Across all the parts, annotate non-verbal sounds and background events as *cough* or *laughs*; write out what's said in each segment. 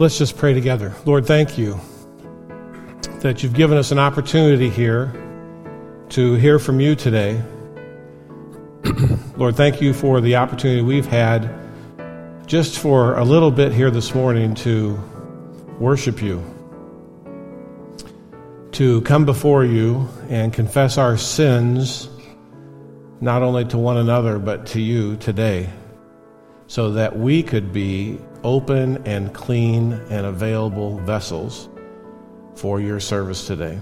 Let's just pray together. Lord, thank you that you've given us an opportunity here to hear from you today. *clears throat* Lord, thank you for the opportunity we've had just for a little bit here this morning to worship you, to come before you and confess our sins, not only to one another, but to you today, so that we could be open and clean and available vessels for your service today.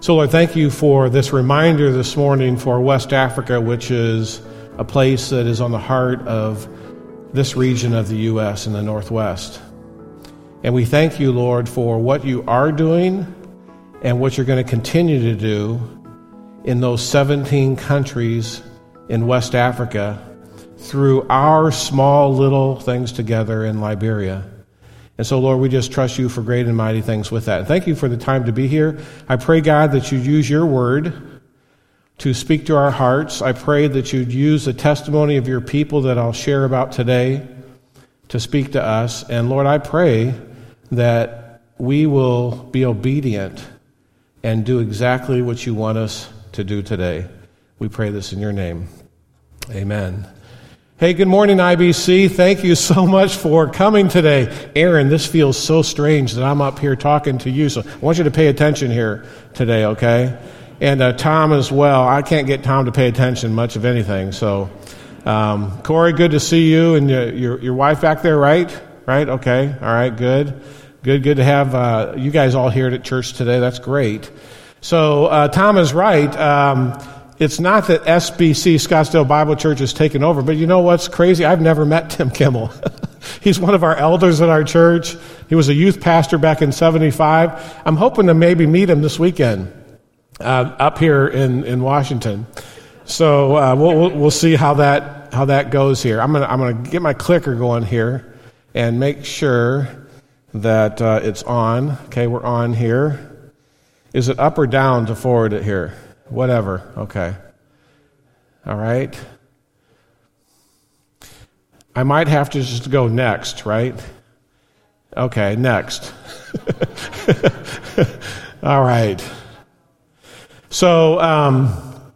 So, Lord, thank you for this reminder this morning for West Africa, which is a place that is on the heart of this region of the U.S. in the Northwest. And we thank you, Lord, for what you are doing and what you're going to continue to do in those 17 countries in West Africa through our small little things together in Liberia. And so, Lord, we just trust you for great and mighty things with that. And thank you for the time to be here. I pray, God, that you use your word to speak to our hearts. I pray that you'd use the testimony of your people that I'll share about today to speak to us. And Lord, I pray that we will be obedient and do exactly what you want us to do today. We pray this in your name. Amen. Hey, good morning, IBC. Thank you so much for coming today. Aaron, this feels so strange that I'm up here talking to you, so I want you to pay attention here today, okay? And uh, Tom as well. I can't get Tom to pay attention much of anything, so. Um, Corey, good to see you and your, your, your, wife back there, right? Right? Okay. All right. Good. Good. Good to have uh, you guys all here at church today. That's great. So uh, Tom is right. Um, it's not that SBC, Scottsdale Bible Church, has taken over, but you know what's crazy? I've never met Tim Kimmel. *laughs* He's one of our elders at our church. He was a youth pastor back in 75. I'm hoping to maybe meet him this weekend uh, up here in, in Washington. So uh, we'll, we'll see how that, how that goes here. I'm going to I'm gonna get my clicker going here and make sure that uh, it's on. Okay, we're on here. Is it up or down to forward it here? Whatever. Okay. All right. I might have to just go next, right? Okay, next. *laughs* All right. So, um,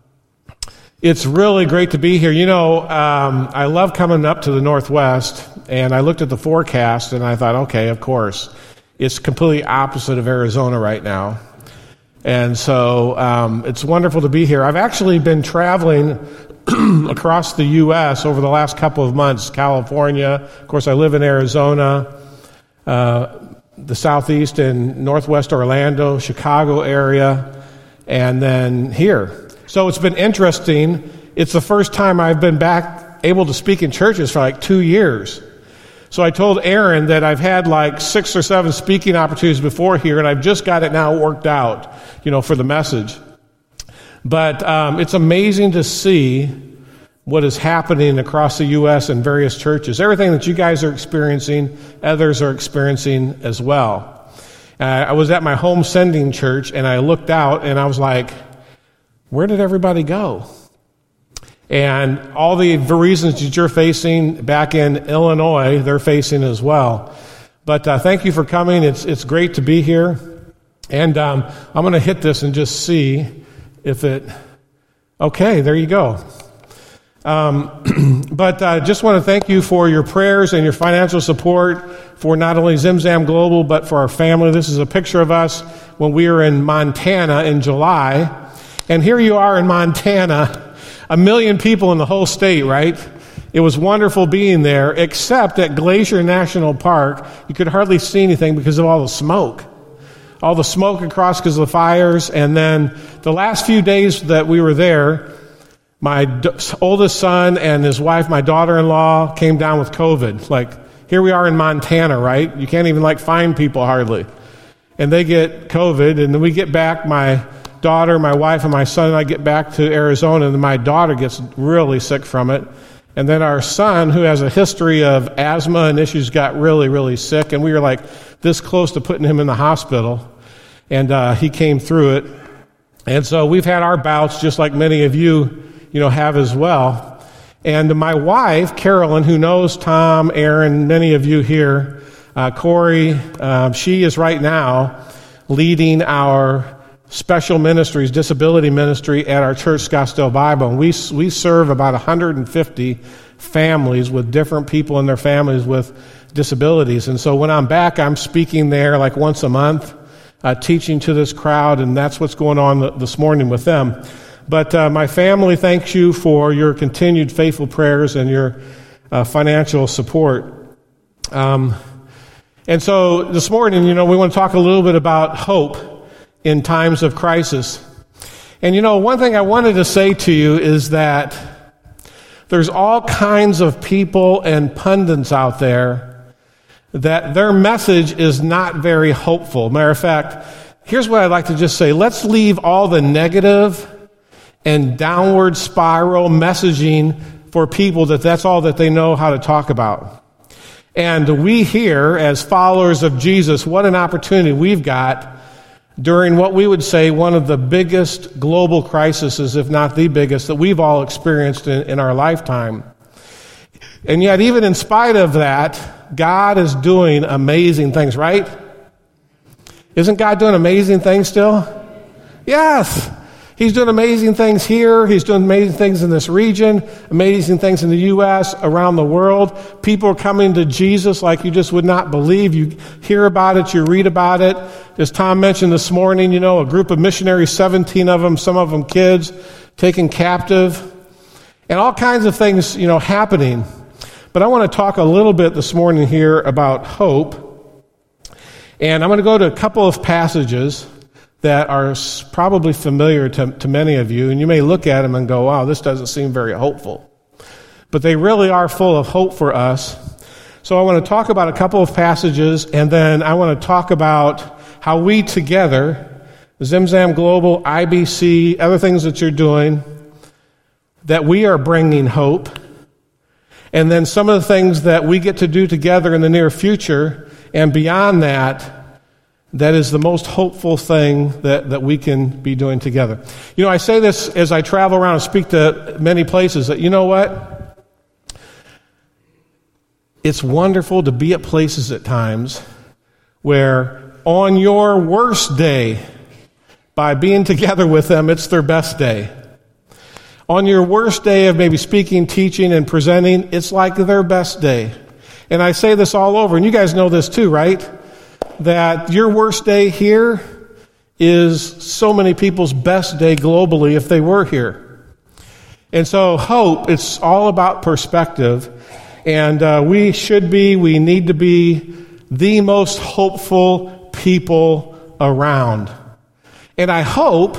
it's really great to be here. You know, um, I love coming up to the Northwest, and I looked at the forecast and I thought, okay, of course. It's completely opposite of Arizona right now. And so um, it's wonderful to be here. I've actually been traveling *clears throat* across the U.S. over the last couple of months California, of course, I live in Arizona, uh, the southeast and northwest Orlando, Chicago area, and then here. So it's been interesting. It's the first time I've been back able to speak in churches for like two years. So I told Aaron that I've had like six or seven speaking opportunities before here, and I've just got it now worked out, you know, for the message. But um, it's amazing to see what is happening across the U.S. in various churches. Everything that you guys are experiencing, others are experiencing as well. Uh, I was at my home sending church, and I looked out, and I was like, where did everybody go? And all the reasons that you're facing back in Illinois, they're facing as well. But uh, thank you for coming. It's, it's great to be here. And um, I'm going to hit this and just see if it. Okay, there you go. Um, *clears throat* but I uh, just want to thank you for your prayers and your financial support for not only Zimzam Global, but for our family. This is a picture of us when we were in Montana in July. And here you are in Montana a million people in the whole state, right? It was wonderful being there, except at Glacier National Park, you could hardly see anything because of all the smoke. All the smoke across because of the fires. And then the last few days that we were there, my oldest son and his wife, my daughter in law, came down with COVID. Like, here we are in Montana, right? You can't even like find people hardly. And they get COVID, and then we get back. My daughter, my wife, and my son and I get back to Arizona, and my daughter gets really sick from it. And then our son, who has a history of asthma and issues, got really, really sick. And we were like this close to putting him in the hospital. And uh, he came through it. And so we've had our bouts, just like many of you, you know, have as well. And my wife, Carolyn, who knows Tom, Aaron, many of you here, uh, Corey, um, she is right now leading our special ministries, disability ministry at our church, Scottsdale Bible. And we, we serve about 150 families with different people in their families with disabilities. And so when I'm back, I'm speaking there like once a month, uh, teaching to this crowd, and that's what's going on this morning with them. But uh, my family thanks you for your continued faithful prayers and your uh, financial support. Um, and so this morning, you know, we want to talk a little bit about hope in times of crisis. And you know, one thing I wanted to say to you is that there's all kinds of people and pundits out there that their message is not very hopeful. Matter of fact, here's what I'd like to just say. Let's leave all the negative and downward spiral messaging for people that that's all that they know how to talk about. And we here, as followers of Jesus, what an opportunity we've got during what we would say one of the biggest global crises, if not the biggest, that we've all experienced in, in our lifetime. And yet, even in spite of that, God is doing amazing things, right? Isn't God doing amazing things still? Yes. He's doing amazing things here. He's doing amazing things in this region, amazing things in the U.S., around the world. People are coming to Jesus like you just would not believe. You hear about it, you read about it. As Tom mentioned this morning, you know, a group of missionaries, 17 of them, some of them kids, taken captive, and all kinds of things, you know, happening. But I want to talk a little bit this morning here about hope. And I'm going to go to a couple of passages that are probably familiar to, to many of you, and you may look at them and go, wow, this doesn't seem very hopeful. But they really are full of hope for us. So I want to talk about a couple of passages, and then I want to talk about how we together, Zimzam Global, IBC, other things that you're doing, that we are bringing hope. And then some of the things that we get to do together in the near future, and beyond that, that is the most hopeful thing that, that we can be doing together. You know, I say this as I travel around and speak to many places that, you know what? It's wonderful to be at places at times where on your worst day, by being together with them, it's their best day. On your worst day of maybe speaking, teaching, and presenting, it's like their best day. And I say this all over, and you guys know this too, right? That your worst day here is so many people's best day globally if they were here. And so, hope, it's all about perspective. And uh, we should be, we need to be the most hopeful people around. And I hope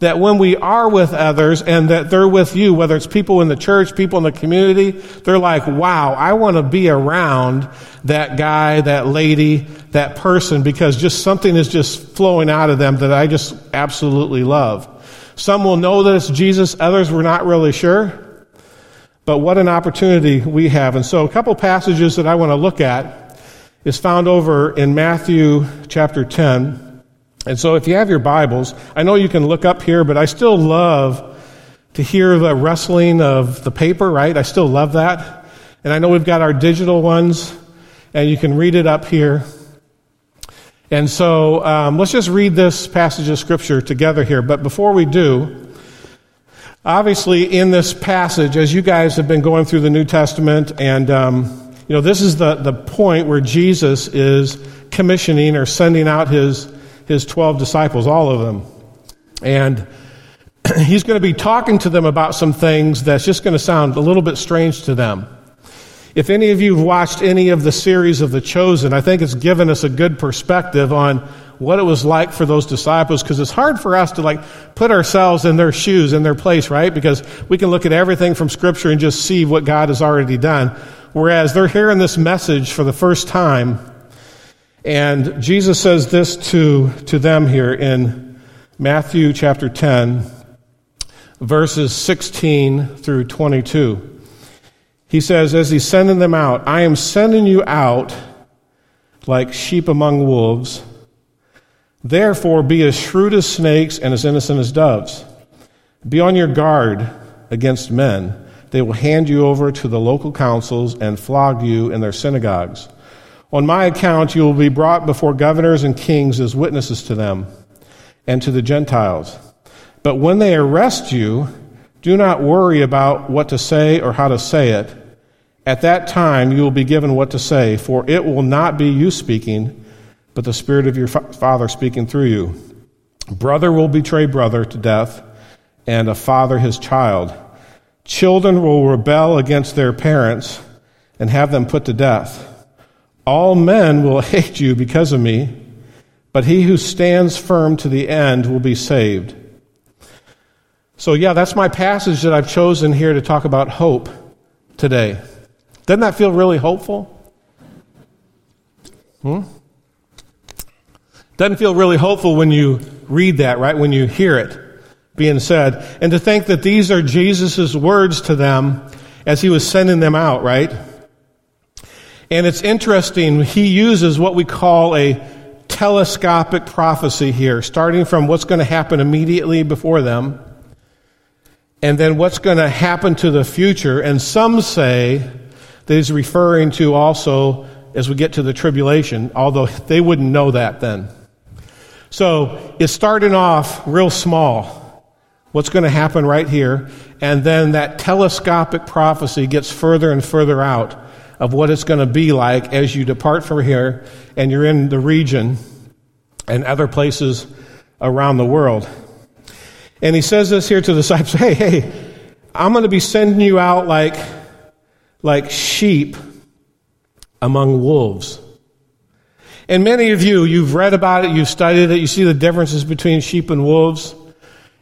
that when we are with others and that they're with you, whether it's people in the church, people in the community, they're like, wow, I want to be around that guy, that lady, that person because just something is just flowing out of them that I just absolutely love. Some will know that it's Jesus, others we're not really sure. But what an opportunity we have. And so a couple passages that I want to look at is found over in Matthew chapter 10. And so if you have your Bibles, I know you can look up here, but I still love to hear the rustling of the paper, right? I still love that. And I know we've got our digital ones, and you can read it up here. And so um, let's just read this passage of Scripture together here. But before we do, obviously in this passage, as you guys have been going through the New Testament, and um, you know, this is the, the point where Jesus is commissioning or sending out his his 12 disciples, all of them. And *clears throat* he's going to be talking to them about some things that's just going to sound a little bit strange to them. If any of you have watched any of the series of The Chosen, I think it's given us a good perspective on what it was like for those disciples because it's hard for us to like put ourselves in their shoes, in their place, right? Because we can look at everything from scripture and just see what God has already done. Whereas they're hearing this message for the first time and Jesus says this to, to them here in Matthew chapter 10, verses 16 through 22. He says, as he's sending them out, I am sending you out like sheep among wolves. Therefore, be as shrewd as snakes and as innocent as doves. Be on your guard against men. They will hand you over to the local councils and flog you in their synagogues On my account, you will be brought before governors and kings as witnesses to them and to the Gentiles. But when they arrest you, do not worry about what to say or how to say it. At that time, you will be given what to say, for it will not be you speaking, but the Spirit of your Father speaking through you. Brother will betray brother to death, and a father his child. Children will rebel against their parents and have them put to death. All men will *laughs* hate you because of me, but he who stands firm to the end will be saved. So, yeah, that's my passage that I've chosen here to talk about hope today. Doesn't that feel really hopeful? Hmm? Doesn't feel really hopeful when you read that, right? When you hear it being said. And to think that these are Jesus' words to them as he was sending them out, right? And it's interesting, he uses what we call a telescopic prophecy here, starting from what's going to happen immediately before them, and then what's going to happen to the future. And some say that he's referring to also as we get to the tribulation, although they wouldn't know that then. So it's starting off real small. What's going to happen right here? And then that telescopic prophecy gets further and further out of what it's going to be like as you depart from here and you're in the region and other places around the world. And he says this here to the disciples Hey, hey, I'm going to be sending you out like, like sheep among wolves. And many of you, you've read about it, you've studied it, you see the differences between sheep and wolves.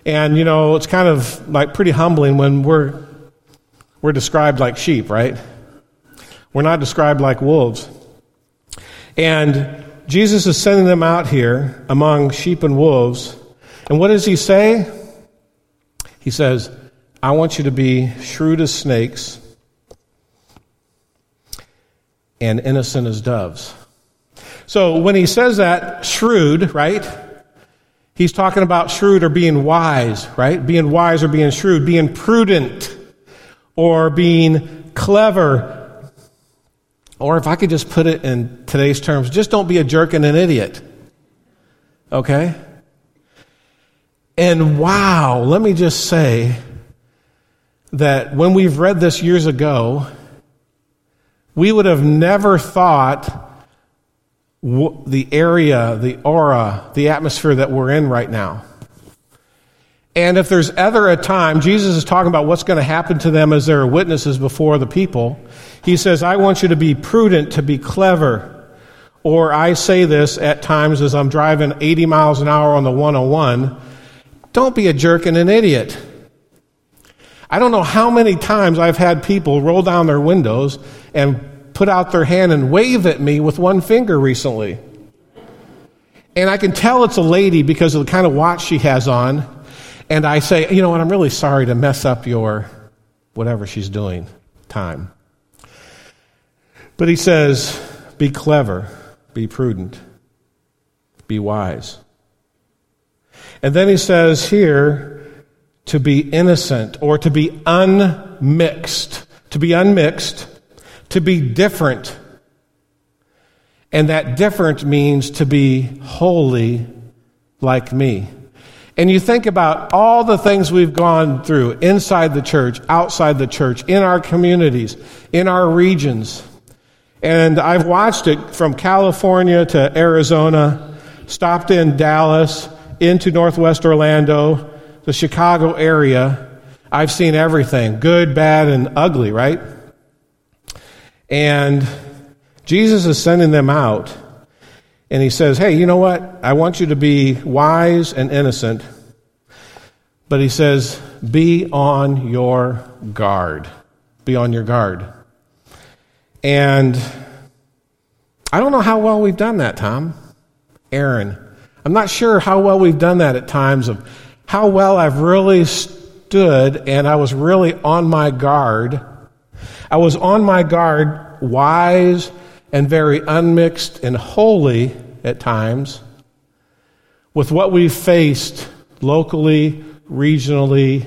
And, you know, it's kind of like pretty humbling when we're, we're described like sheep, right? We're not described like wolves. And Jesus is sending them out here among sheep and wolves. And what does he say? He says, I want you to be shrewd as snakes and innocent as doves. So when he says that, shrewd, right? He's talking about shrewd or being wise, right? Being wise or being shrewd, being prudent or being clever or if I could just put it in today's terms, just don't be a jerk and an idiot. Okay? And wow, let me just say that when we've read this years ago, we would have never thought the area, the aura, the atmosphere that we're in right now. And if there's ever a time, Jesus is talking about what's going to happen to them as they're witnesses before the people. He says, I want you to be prudent, to be clever. Or I say this at times as I'm driving 80 miles an hour on the 101 don't be a jerk and an idiot. I don't know how many times I've had people roll down their windows and put out their hand and wave at me with one finger recently. And I can tell it's a lady because of the kind of watch she has on. And I say, you know what, I'm really sorry to mess up your whatever she's doing time. But he says, be clever, be prudent, be wise. And then he says here to be innocent or to be unmixed, to be unmixed, to be different. And that different means to be holy like me. And you think about all the things we've gone through inside the church, outside the church, in our communities, in our regions. And I've watched it from California to Arizona, stopped in Dallas, into Northwest Orlando, the Chicago area. I've seen everything good, bad, and ugly, right? And Jesus is sending them out. And he says, Hey, you know what? I want you to be wise and innocent. But he says, Be on your guard. Be on your guard. And I don't know how well we've done that, Tom. Aaron. I'm not sure how well we've done that at times of how well I've really stood and I was really on my guard. I was on my guard, wise and very unmixed and holy at times with what we've faced locally, regionally,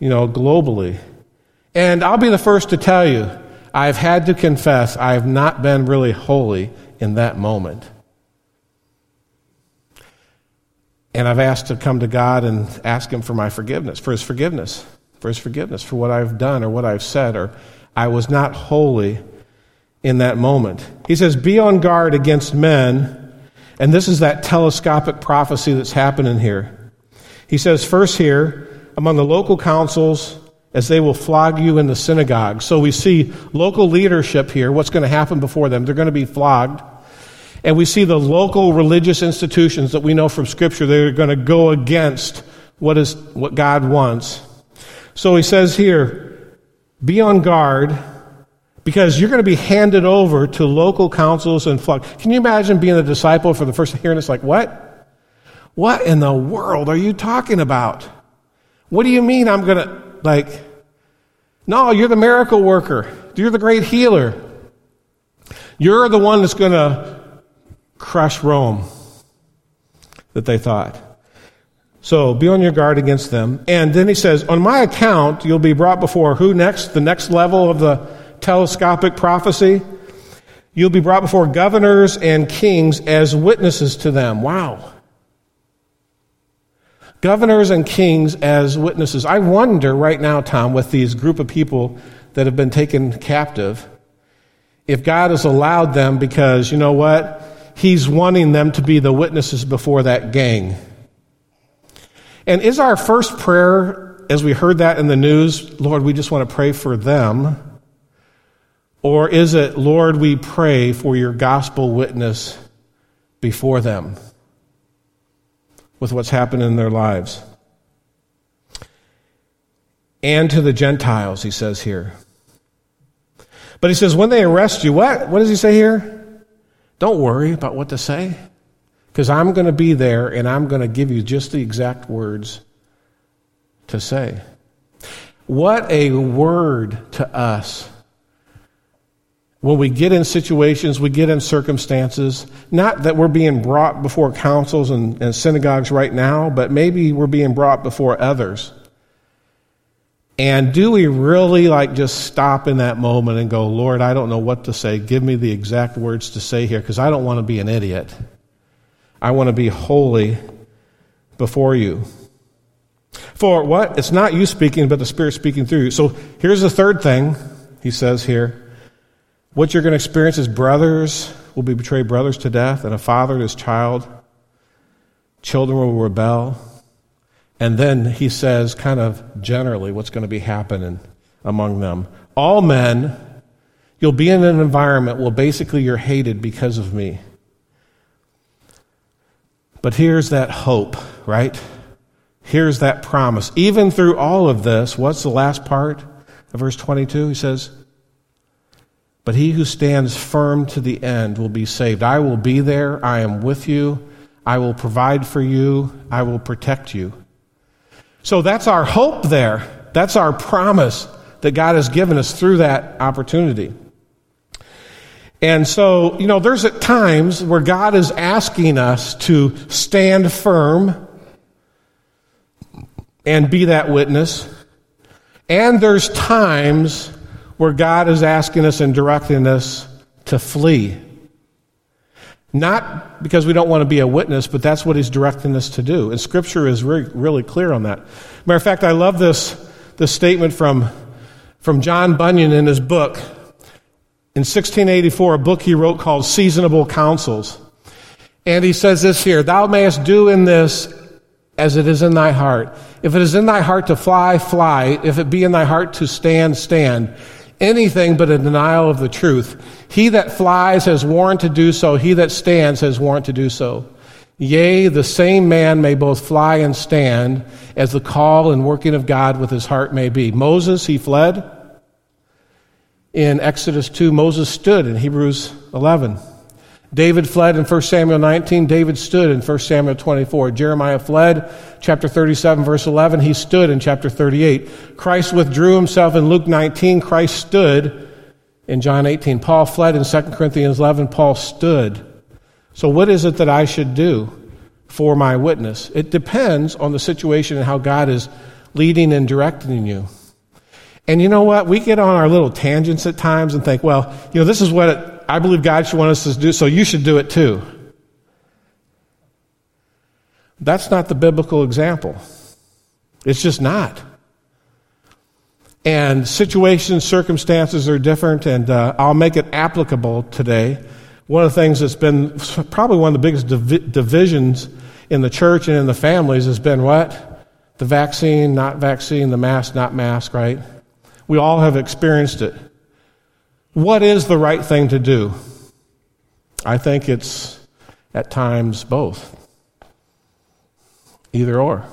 you know, globally. And I'll be the first to tell you, I've had to confess I have not been really holy in that moment. And I've asked to come to God and ask Him for my forgiveness, for His forgiveness, for His forgiveness, for what I've done or what I've said, or I was not holy in that moment. He says, Be on guard against men. And this is that telescopic prophecy that's happening here. He says, first here, among the local councils, as they will flog you in the synagogue. So we see local leadership here. What's going to happen before them? They're going to be flogged. And we see the local religious institutions that we know from Scripture that are going to go against what is what God wants. So he says here, be on guard because you're going to be handed over to local councils and flock. Can you imagine being a disciple for the first hearing this? Like, what? What in the world are you talking about? What do you mean I'm going to, like, no, you're the miracle worker. You're the great healer. You're the one that's going to crush Rome, that they thought. So be on your guard against them. And then he says, On my account, you'll be brought before who next? The next level of the telescopic prophecy. You'll be brought before governors and kings as witnesses to them. Wow. Governors and kings as witnesses. I wonder right now, Tom, with these group of people that have been taken captive, if God has allowed them because, you know what? He's wanting them to be the witnesses before that gang. And is our first prayer, as we heard that in the news, Lord, we just want to pray for them? Or is it, Lord, we pray for your gospel witness before them with what's happened in their lives? And to the Gentiles, he says here. But he says, when they arrest you, what? What does he say here? Don't worry about what to say, because I'm going to be there and I'm going to give you just the exact words to say. What a word to us when we get in situations, we get in circumstances, not that we're being brought before councils and, and, synagogues right now, but maybe we're being brought before others. And do we really like just stop in that moment and go, Lord, I don't know what to say. Give me the exact words to say here because I don't want to be an idiot. I want to be holy before you. For what? It's not you speaking, but the Spirit speaking through you. So here's the third thing he says here what you're going to experience is brothers will be betrayed brothers to death, and a father to his child. Children will rebel. And then he says, kind of generally, what's going to be happening among them. All men, you'll be in an environment where basically you're hated because of me. But here's that hope, right? Here's that promise. Even through all of this, what's the last part of verse 22? He says, but he who stands firm to the end will be saved. I will be there. I am with you. I will provide for you. I will protect you. So that's our hope there. That's our promise that God has given us through that opportunity. And so, you know, there's at times where God is asking us to stand firm and be that witness. And there's times where God is asking us and directing us to flee. Not because we don't want to be a witness, but that's what He's directing us to do. And Scripture is re- really clear on that. Matter of fact, I love this, this statement from, from John Bunyan in his book. In 1684, a book he wrote called Seasonable Counsels. And he says this here Thou mayest do in this as it is in thy heart. If it is in thy heart to fly, fly. If it be in thy heart to stand, stand anything but a denial of the truth. He that flies has warrant to do so, he that stands has warrant to do so. Yea, the same man may both fly and stand, as the call and working of God with his heart may be. Moses, he fled. In Exodus 2, Moses stood in Hebrews 11. David fled in 1 Samuel 19. David stood in 1 Samuel 24. Jeremiah fled, chapter 37, verse 11. He stood in chapter 38. Christ withdrew himself in Luke 19. Christ stood in John 18. Paul fled in 2 Corinthians 11. Paul stood. So, what is it that I should do for my witness? It depends on the situation and how God is leading and directing you. And you know what? We get on our little tangents at times and think, well, you know, this is what it, I believe God should want us to do, so you should do it too. That's not the biblical example. It's just not. And situations, circumstances are different, and uh, I'll make it applicable today. One of the things that's been probably one of the biggest divi- divisions in the church and in the families has been what? The vaccine, not vaccine, the mask, not mask, right? We all have experienced it. What is the right thing to do? I think it's at times both. Either or.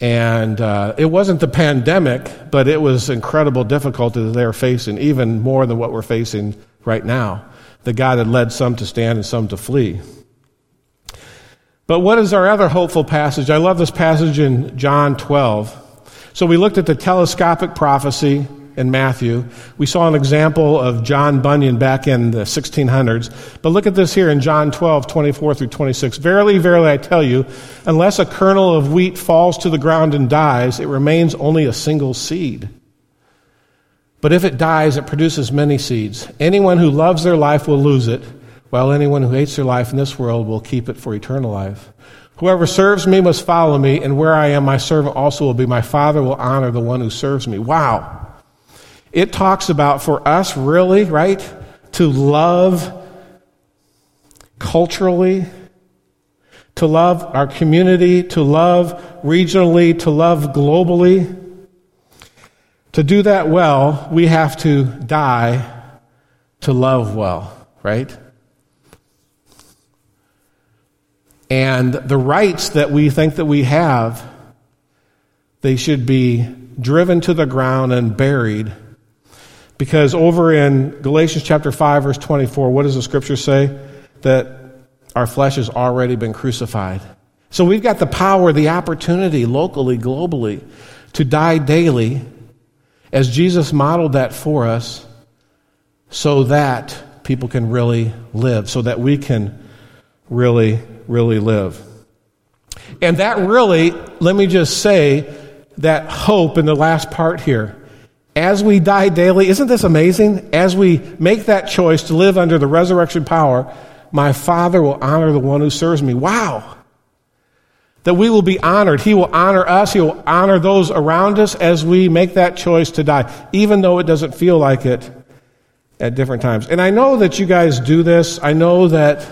And uh, it wasn't the pandemic, but it was incredible difficulty that they were facing, even more than what we're facing right now. The God had led some to stand and some to flee. But what is our other hopeful passage? I love this passage in John 12. So we looked at the telescopic prophecy in Matthew. We saw an example of John Bunyan back in the 1600s. But look at this here in John 12, 24 through 26. Verily, verily, I tell you, unless a kernel of wheat falls to the ground and dies, it remains only a single seed. But if it dies, it produces many seeds. Anyone who loves their life will lose it, while anyone who hates their life in this world will keep it for eternal life. Whoever serves me must follow me, and where I am, my servant also will be. My Father will honor the one who serves me. Wow. It talks about for us, really, right, to love culturally, to love our community, to love regionally, to love globally. To do that well, we have to die to love well, right? And the rights that we think that we have, they should be driven to the ground and buried. Because over in Galatians chapter 5, verse 24, what does the scripture say? That our flesh has already been crucified. So we've got the power, the opportunity, locally, globally, to die daily as Jesus modeled that for us so that people can really live, so that we can really really live. And that really, let me just say, that hope in the last part here. As we die daily, isn't this amazing? As we make that choice to live under the resurrection power, my Father will honor the one who serves me. Wow. That we will be honored. He will honor us. He will honor those around us as we make that choice to die, even though it doesn't feel like it at different times. And I know that you guys do this. I know that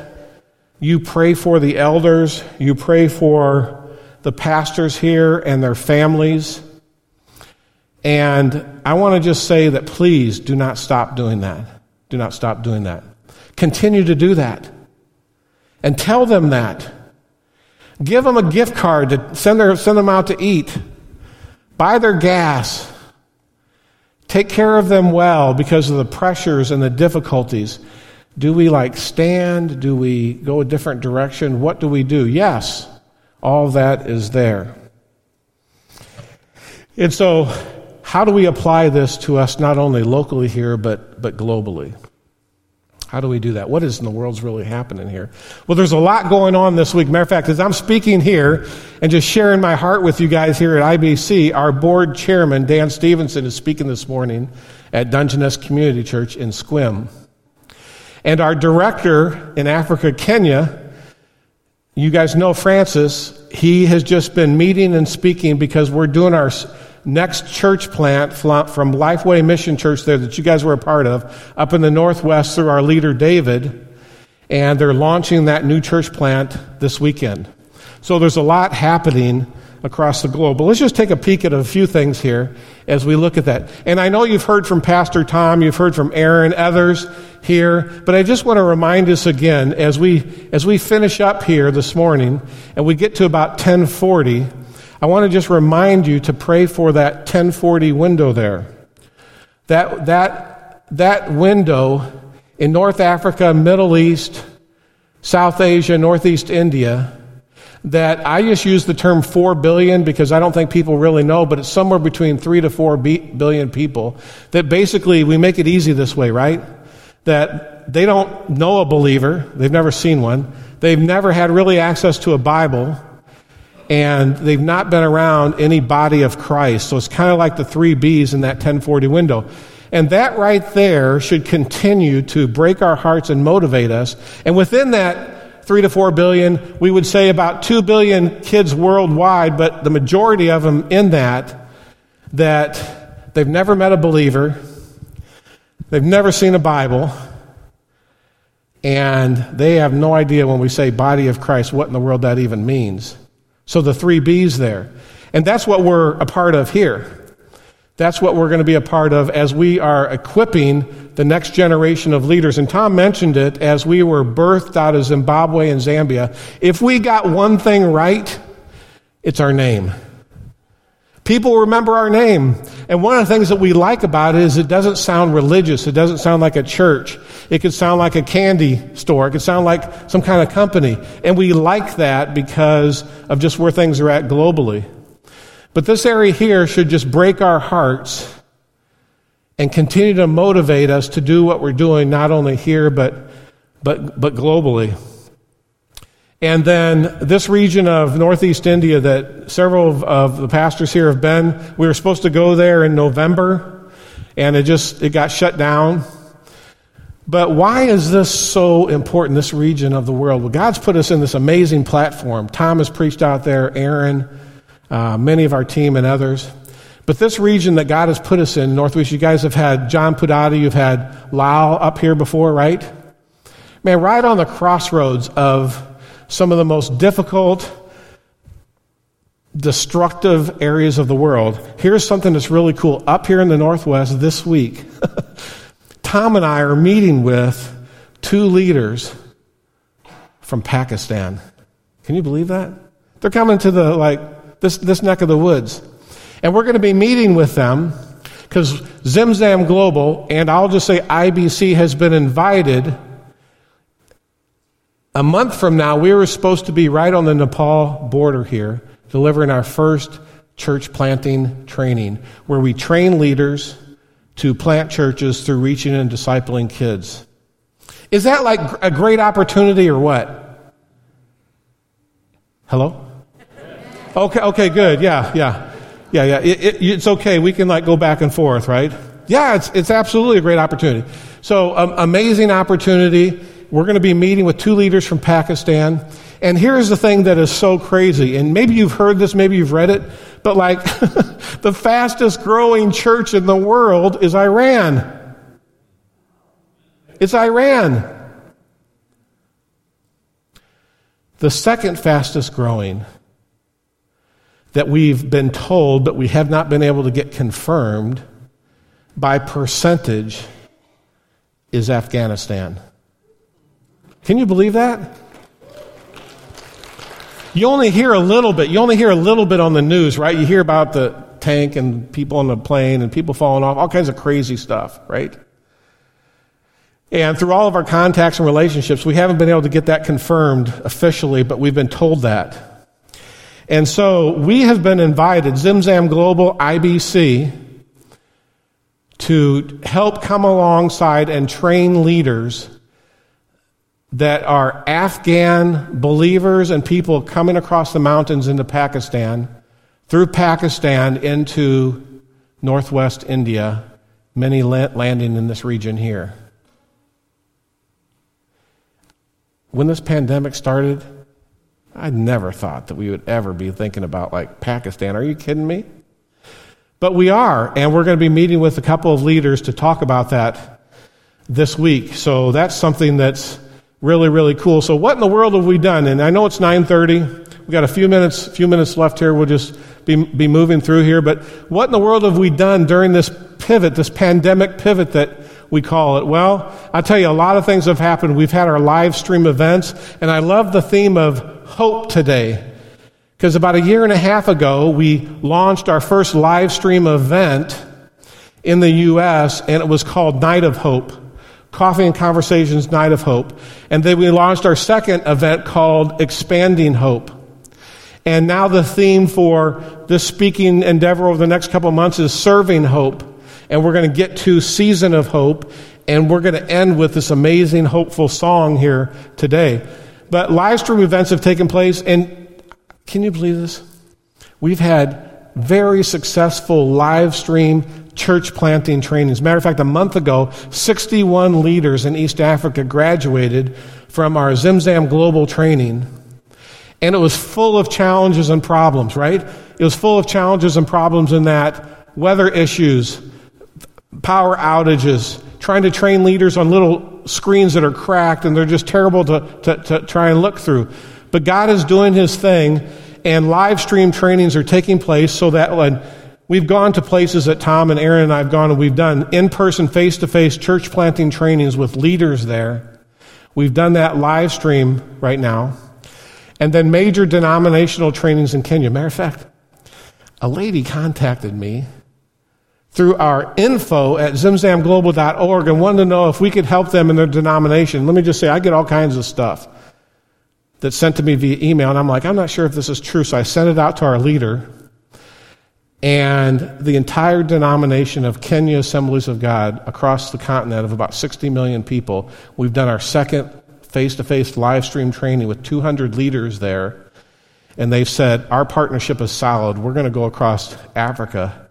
you pray for the elders. You pray for the pastors here and their families. And I want to just say that please do not stop doing that. Do not stop doing that. Continue to do that. And tell them that. Give them a gift card to send, their, send them out to eat. Buy their gas. Take care of them well because of the pressures and the difficulties. Do we like stand? Do we go a different direction? What do we do? Yes, all that is there. And so, how do we apply this to us not only locally here, but, but globally? How do we do that? What is in the world's really happening here? Well, there's a lot going on this week. Matter of fact, as I'm speaking here and just sharing my heart with you guys here at IBC, our board chairman, Dan Stevenson, is speaking this morning at Dungeness Community Church in Sequim. And our director in Africa, Kenya, you guys know Francis, he has just been meeting and speaking because we're doing our next church plant from Lifeway Mission Church there that you guys were a part of up in the Northwest through our leader, David. And they're launching that new church plant this weekend. So there's a lot happening across the globe. But let's just take a peek at a few things here as we look at that. And I know you've heard from Pastor Tom, you've heard from Aaron, others here, but I just want to remind us again as we as we finish up here this morning and we get to about 1040, I want to just remind you to pray for that 1040 window there. That that that window in North Africa, Middle East, South Asia, Northeast India that I just use the term 4 billion because I don't think people really know, but it's somewhere between 3 to 4 billion people. That basically, we make it easy this way, right? That they don't know a believer, they've never seen one, they've never had really access to a Bible, and they've not been around any body of Christ. So it's kind of like the three B's in that 1040 window. And that right there should continue to break our hearts and motivate us. And within that three to four billion, we would say about two billion kids worldwide, but the majority of them in that, that they've never met a believer, they've never seen a Bible, and they have no idea when we say body of Christ what in the world that even means. So the three B's there. And that's what we're a part of here. That's what we're going to be a part of as we are equipping the next generation of leaders. And Tom mentioned it as we were birthed out of Zimbabwe and Zambia. If we got one thing right, it's our name. People remember our name. And one of the things that we like about it is it doesn't sound religious. It doesn't sound like a church. It could sound like a candy store. It could sound like some kind of company. And we like that because of just where things are at globally. But this area here should just break our hearts and continue to motivate us to do what we're doing, not only here, but, but, but globally. And then this region of Northeast India that several of, the pastors here have been, we were supposed to go there in November, and it just, it got shut down. But why is this so important, this region of the world? Well, God's put us in this amazing platform. Tom has preached out there, Aaron, uh, many of our team and others. But this region that God has put us in, Northwest, you guys have had John Pudati, you've had Lau up here before, right? Man, right on the crossroads of some of the most difficult, destructive areas of the world. Here's something that's really cool. Up here in the Northwest this week, *laughs* Tom and I are meeting with two leaders from Pakistan. Can you believe that? They're coming to the, like, this, this neck of the woods. And we're going to be meeting with them because Zimzam Global, and I'll just say IBC, has been invited. A month from now, we were supposed to be right on the Nepal border here, delivering our first church planting training, where we train leaders to plant churches through reaching and discipling kids. Is that like a great opportunity or what? Hello? Okay, okay, good. Yeah, yeah. Yeah, yeah. It, it, it's okay. We can like go back and forth, right? Yeah, it's, it's absolutely a great opportunity. So, um, amazing opportunity. We're going to be meeting with two leaders from Pakistan. And here's the thing that is so crazy. And maybe you've heard this, maybe you've read it, but like *laughs* the fastest growing church in the world is Iran. It's Iran. The second fastest growing that we've been told, but we have not been able to get confirmed by percentage is Afghanistan. Can you believe that? You only hear a little bit. You only hear a little bit on the news, right? You hear about the tank and people on the plane and people falling off, all kinds of crazy stuff, right? And through all of our contacts and relationships, we haven't been able to get that confirmed officially, but we've been told that. And so we have been invited, Zimzam Global IBC, to help come alongside and train leaders that are Afghan believers and people coming across the mountains into Pakistan, through Pakistan into northwest India, many landing in this region here. When this pandemic started, I never thought that we would ever be thinking about like Pakistan. Are you kidding me? But we are, and we're going to be meeting with a couple of leaders to talk about that this week. So that's something that's really, really cool. So what in the world have we done? And I know it's 9:30. We've got a few minutes, few minutes left here. We'll just be, be moving through here. But what in the world have we done during this pivot, this pandemic pivot that we call it? Well, I'll tell you, a lot of things have happened. We've had our live stream events, and I love the theme of hope today. Because about a year and a half ago, we launched our first live stream event in the U.S., and it was called Night of Hope. Coffee and Conversations Night of Hope. And then we launched our second event called Expanding Hope. And now the theme for this speaking endeavor over the next couple months is Serving Hope. And we're going to get to Season of Hope, and we're going to end with this amazing, hopeful song here today. But live stream events have taken place, and Can you believe this? We've had very successful live stream church planting trainings. Matter of fact, a month ago, 61 leaders in East Africa graduated from our Zimzam Global training. And it was full of challenges and problems, right? It was full of challenges and problems in that weather issues, power outages, trying to train leaders on little screens that are cracked and they're just terrible to, to, to try and look through. But God is doing his thing, and live stream trainings are taking place so that when we've gone to places that Tom and Aaron and I have gone and we've done in person, face to face church planting trainings with leaders there. We've done that live stream right now. And then major denominational trainings in Kenya. Matter of fact, a lady contacted me through our info at zimzamglobal.org and wanted to know if we could help them in their denomination. Let me just say, I get all kinds of stuff that's sent to me via email, and I'm like, I'm not sure if this is true, so I sent it out to our leader. And the entire denomination of Kenya Assemblies of God across the continent of about 60 million people, we've done our second face to face live stream training with 200 leaders there. And they've said, Our partnership is solid. We're going to go across Africa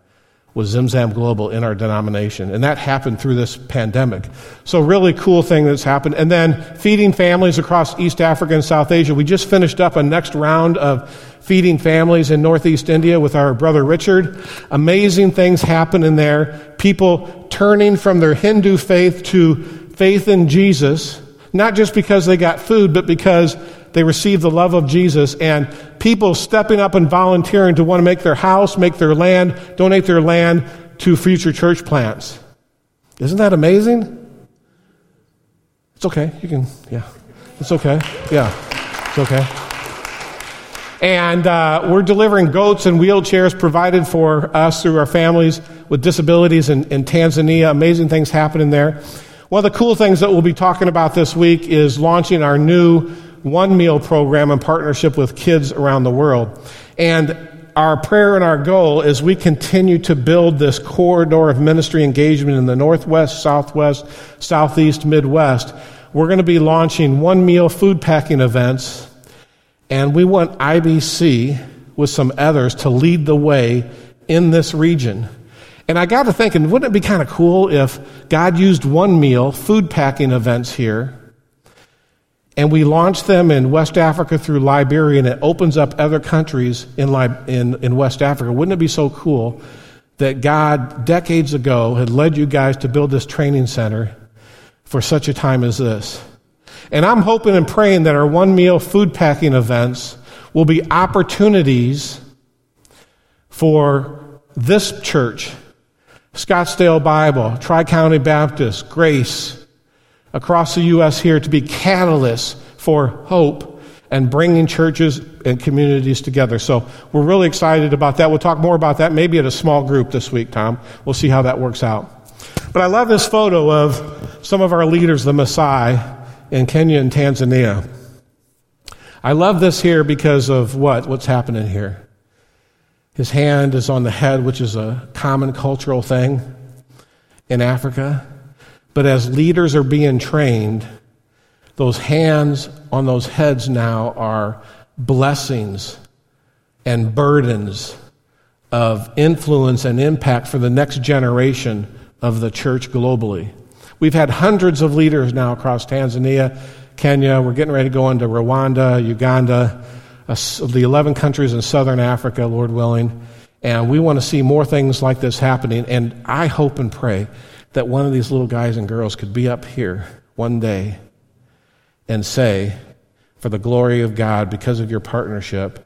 with Zimzam Global in our denomination. And that happened through this pandemic. So, really cool thing that's happened. And then feeding families across East Africa and South Asia. We just finished up a next round of feeding families in Northeast India with our brother Richard. Amazing things happen in there. People turning from their Hindu faith to faith in Jesus, not just because they got food, but because they receive the love of Jesus, and people stepping up and volunteering to want to make their house, make their land, donate their land to future church plants. Isn't that amazing? It's okay. You can, yeah. It's okay. Yeah. It's okay. And uh, we're delivering goats and wheelchairs provided for us through our families with disabilities in, in Tanzania. Amazing things happening there. One of the cool things that we'll be talking about this week is launching our new one meal program in partnership with kids around the world. And our prayer and our goal is we continue to build this corridor of ministry engagement in the Northwest, Southwest, Southeast, Midwest. We're going to be launching one meal food packing events, and we want IBC with some others to lead the way in this region. And I got to thinking, wouldn't it be kind of cool if God used one meal food packing events here and we launch them in West Africa through Liberia, and it opens up other countries in, in, in West Africa. Wouldn't it be so cool that God, decades ago, had led you guys to build this training center for such a time as this? And I'm hoping and praying that our one meal food packing events will be opportunities for this church, Scottsdale Bible, Tri County Baptist, Grace, across the U.S. here to be catalysts for hope and bringing churches and communities together. So we're really excited about that. We'll talk more about that maybe at a small group this week, Tom. We'll see how that works out. But I love this photo of some of our leaders, the Maasai, in Kenya and Tanzania. I love this here because of what? What's happening here? His hand is on the head, which is a common cultural thing in Africa. But as leaders are being trained, those hands on those heads now are blessings and burdens of influence and impact for the next generation of the church globally. We've had hundreds of leaders now across Tanzania, Kenya. We're getting ready to go into Rwanda, Uganda, uh, the 11 countries in southern Africa, Lord willing. And we want to see more things like this happening. And I hope and pray that one of these little guys and girls could be up here one day and say, for the glory of God, because of your partnership,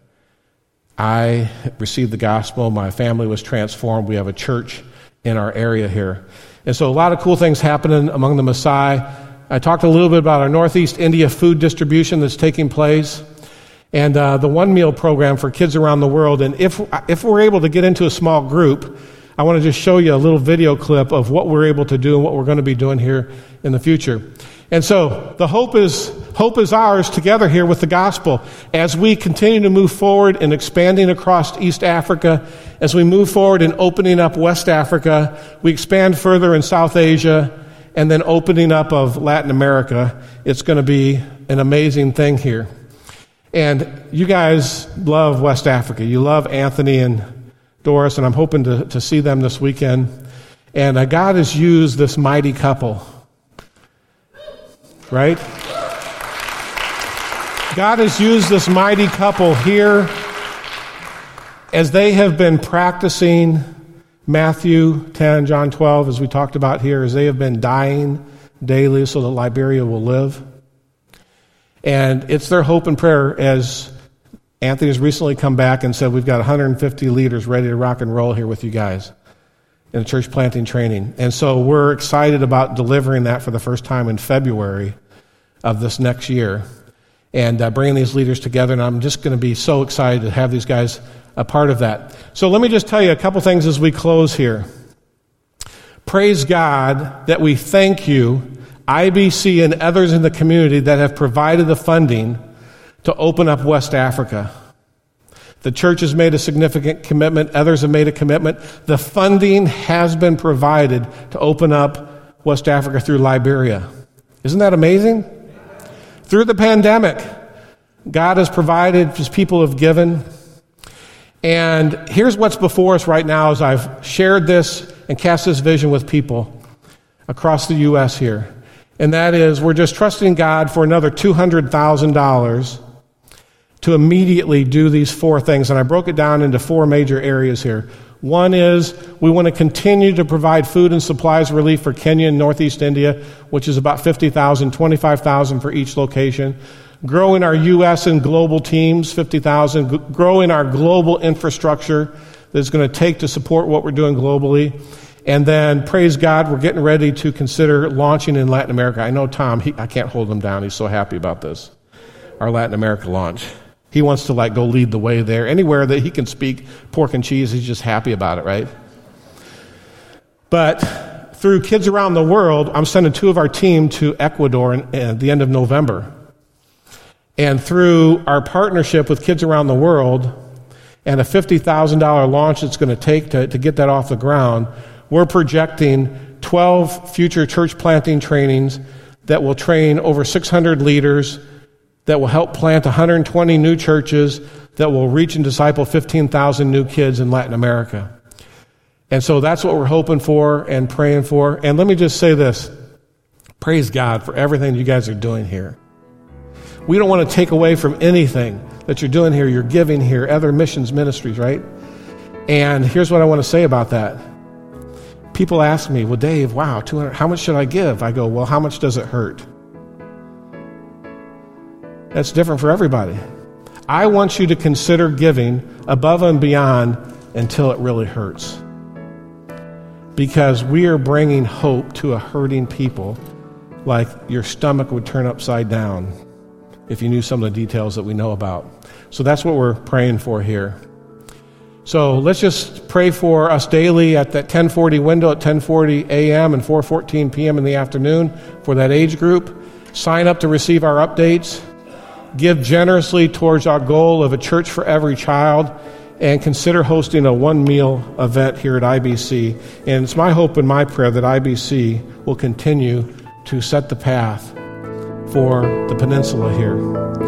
I received the gospel. My family was transformed. We have a church in our area here. And so a lot of cool things happening among the Maasai. I talked a little bit about our Northeast India food distribution that's taking place and uh, the one meal program for kids around the world. And if, if we're able to get into a small group, I want to just show you a little video clip of what we're able to do and what we're going to be doing here in the future. And so the hope is, hope is ours together here with the gospel as we continue to move forward in expanding across East Africa, as we move forward in opening up West Africa, we expand further in South Asia, and then opening up of Latin America. It's going to be an amazing thing here. And you guys love West Africa. You love Anthony and Doris, and I'm hoping to, to see them this weekend. And uh, God has used this mighty couple, right? God has used this mighty couple here as they have been practicing Matthew 10, John 12, as we talked about here, as they have been dying daily so that Liberia will live. And it's their hope and prayer as Anthony has recently come back and said, We've got 150 leaders ready to rock and roll here with you guys in a church planting training. And so we're excited about delivering that for the first time in February of this next year and uh, bringing these leaders together. And I'm just going to be so excited to have these guys a part of that. So let me just tell you a couple things as we close here. Praise God that we thank you, IBC and others in the community that have provided the funding to open up West Africa. The church has made a significant commitment, others have made a commitment. The funding has been provided to open up West Africa through Liberia. Isn't that amazing? Through the pandemic, God has provided, His people have given. And here's what's before us right now as I've shared this and cast this vision with people across the U.S. here. And that is, we're just trusting God for another $200,000 to immediately do these four things. And I broke it down into four major areas here. One is we want to continue to provide food and supplies relief for Kenya and Northeast India, which is about 50,000, 25,000 for each location. Growing our U.S. and global teams, 50,000. Growing our global infrastructure that is going to take to support what we're doing globally. And then, praise God, we're getting ready to consider launching in Latin America. I know Tom, he, I can't hold him down. He's so happy about this. Our Latin America launch. He wants to like go lead the way there. Anywhere that he can speak pork and cheese, he's just happy about it, right? But through Kids Around the World, I'm sending two of our team to Ecuador in, at the end of November. And through our partnership with Kids Around the World and a $50,000 launch it's going to take to, to get that off the ground, we're projecting 12 future church planting trainings that will train over 600 leaders that will help plant 120 new churches that will reach and disciple 15,000 new kids in Latin America. And so that's what we're hoping for and praying for. And let me just say this praise God for everything you guys are doing here. We don't want to take away from anything that you're doing here, you're giving here, other missions ministries, right? And here's what I want to say about that. People ask me, well, Dave, wow, 200, how much should I give? I go, well, how much does it hurt? That's different for everybody. I want you to consider giving above and beyond until it really hurts. Because we are bringing hope to a hurting people like your stomach would turn upside down if you knew some of the details that we know about. So that's what we're praying for here. So let's just pray for us daily at that 1040 window at 1040 a.m. and 414 p.m. in the afternoon for that age group. Sign up to receive our updates give generously towards our goal of a church for every child, and consider hosting a one meal event here at IBC. And it's my hope and my prayer that IBC will continue to set the path for the peninsula here.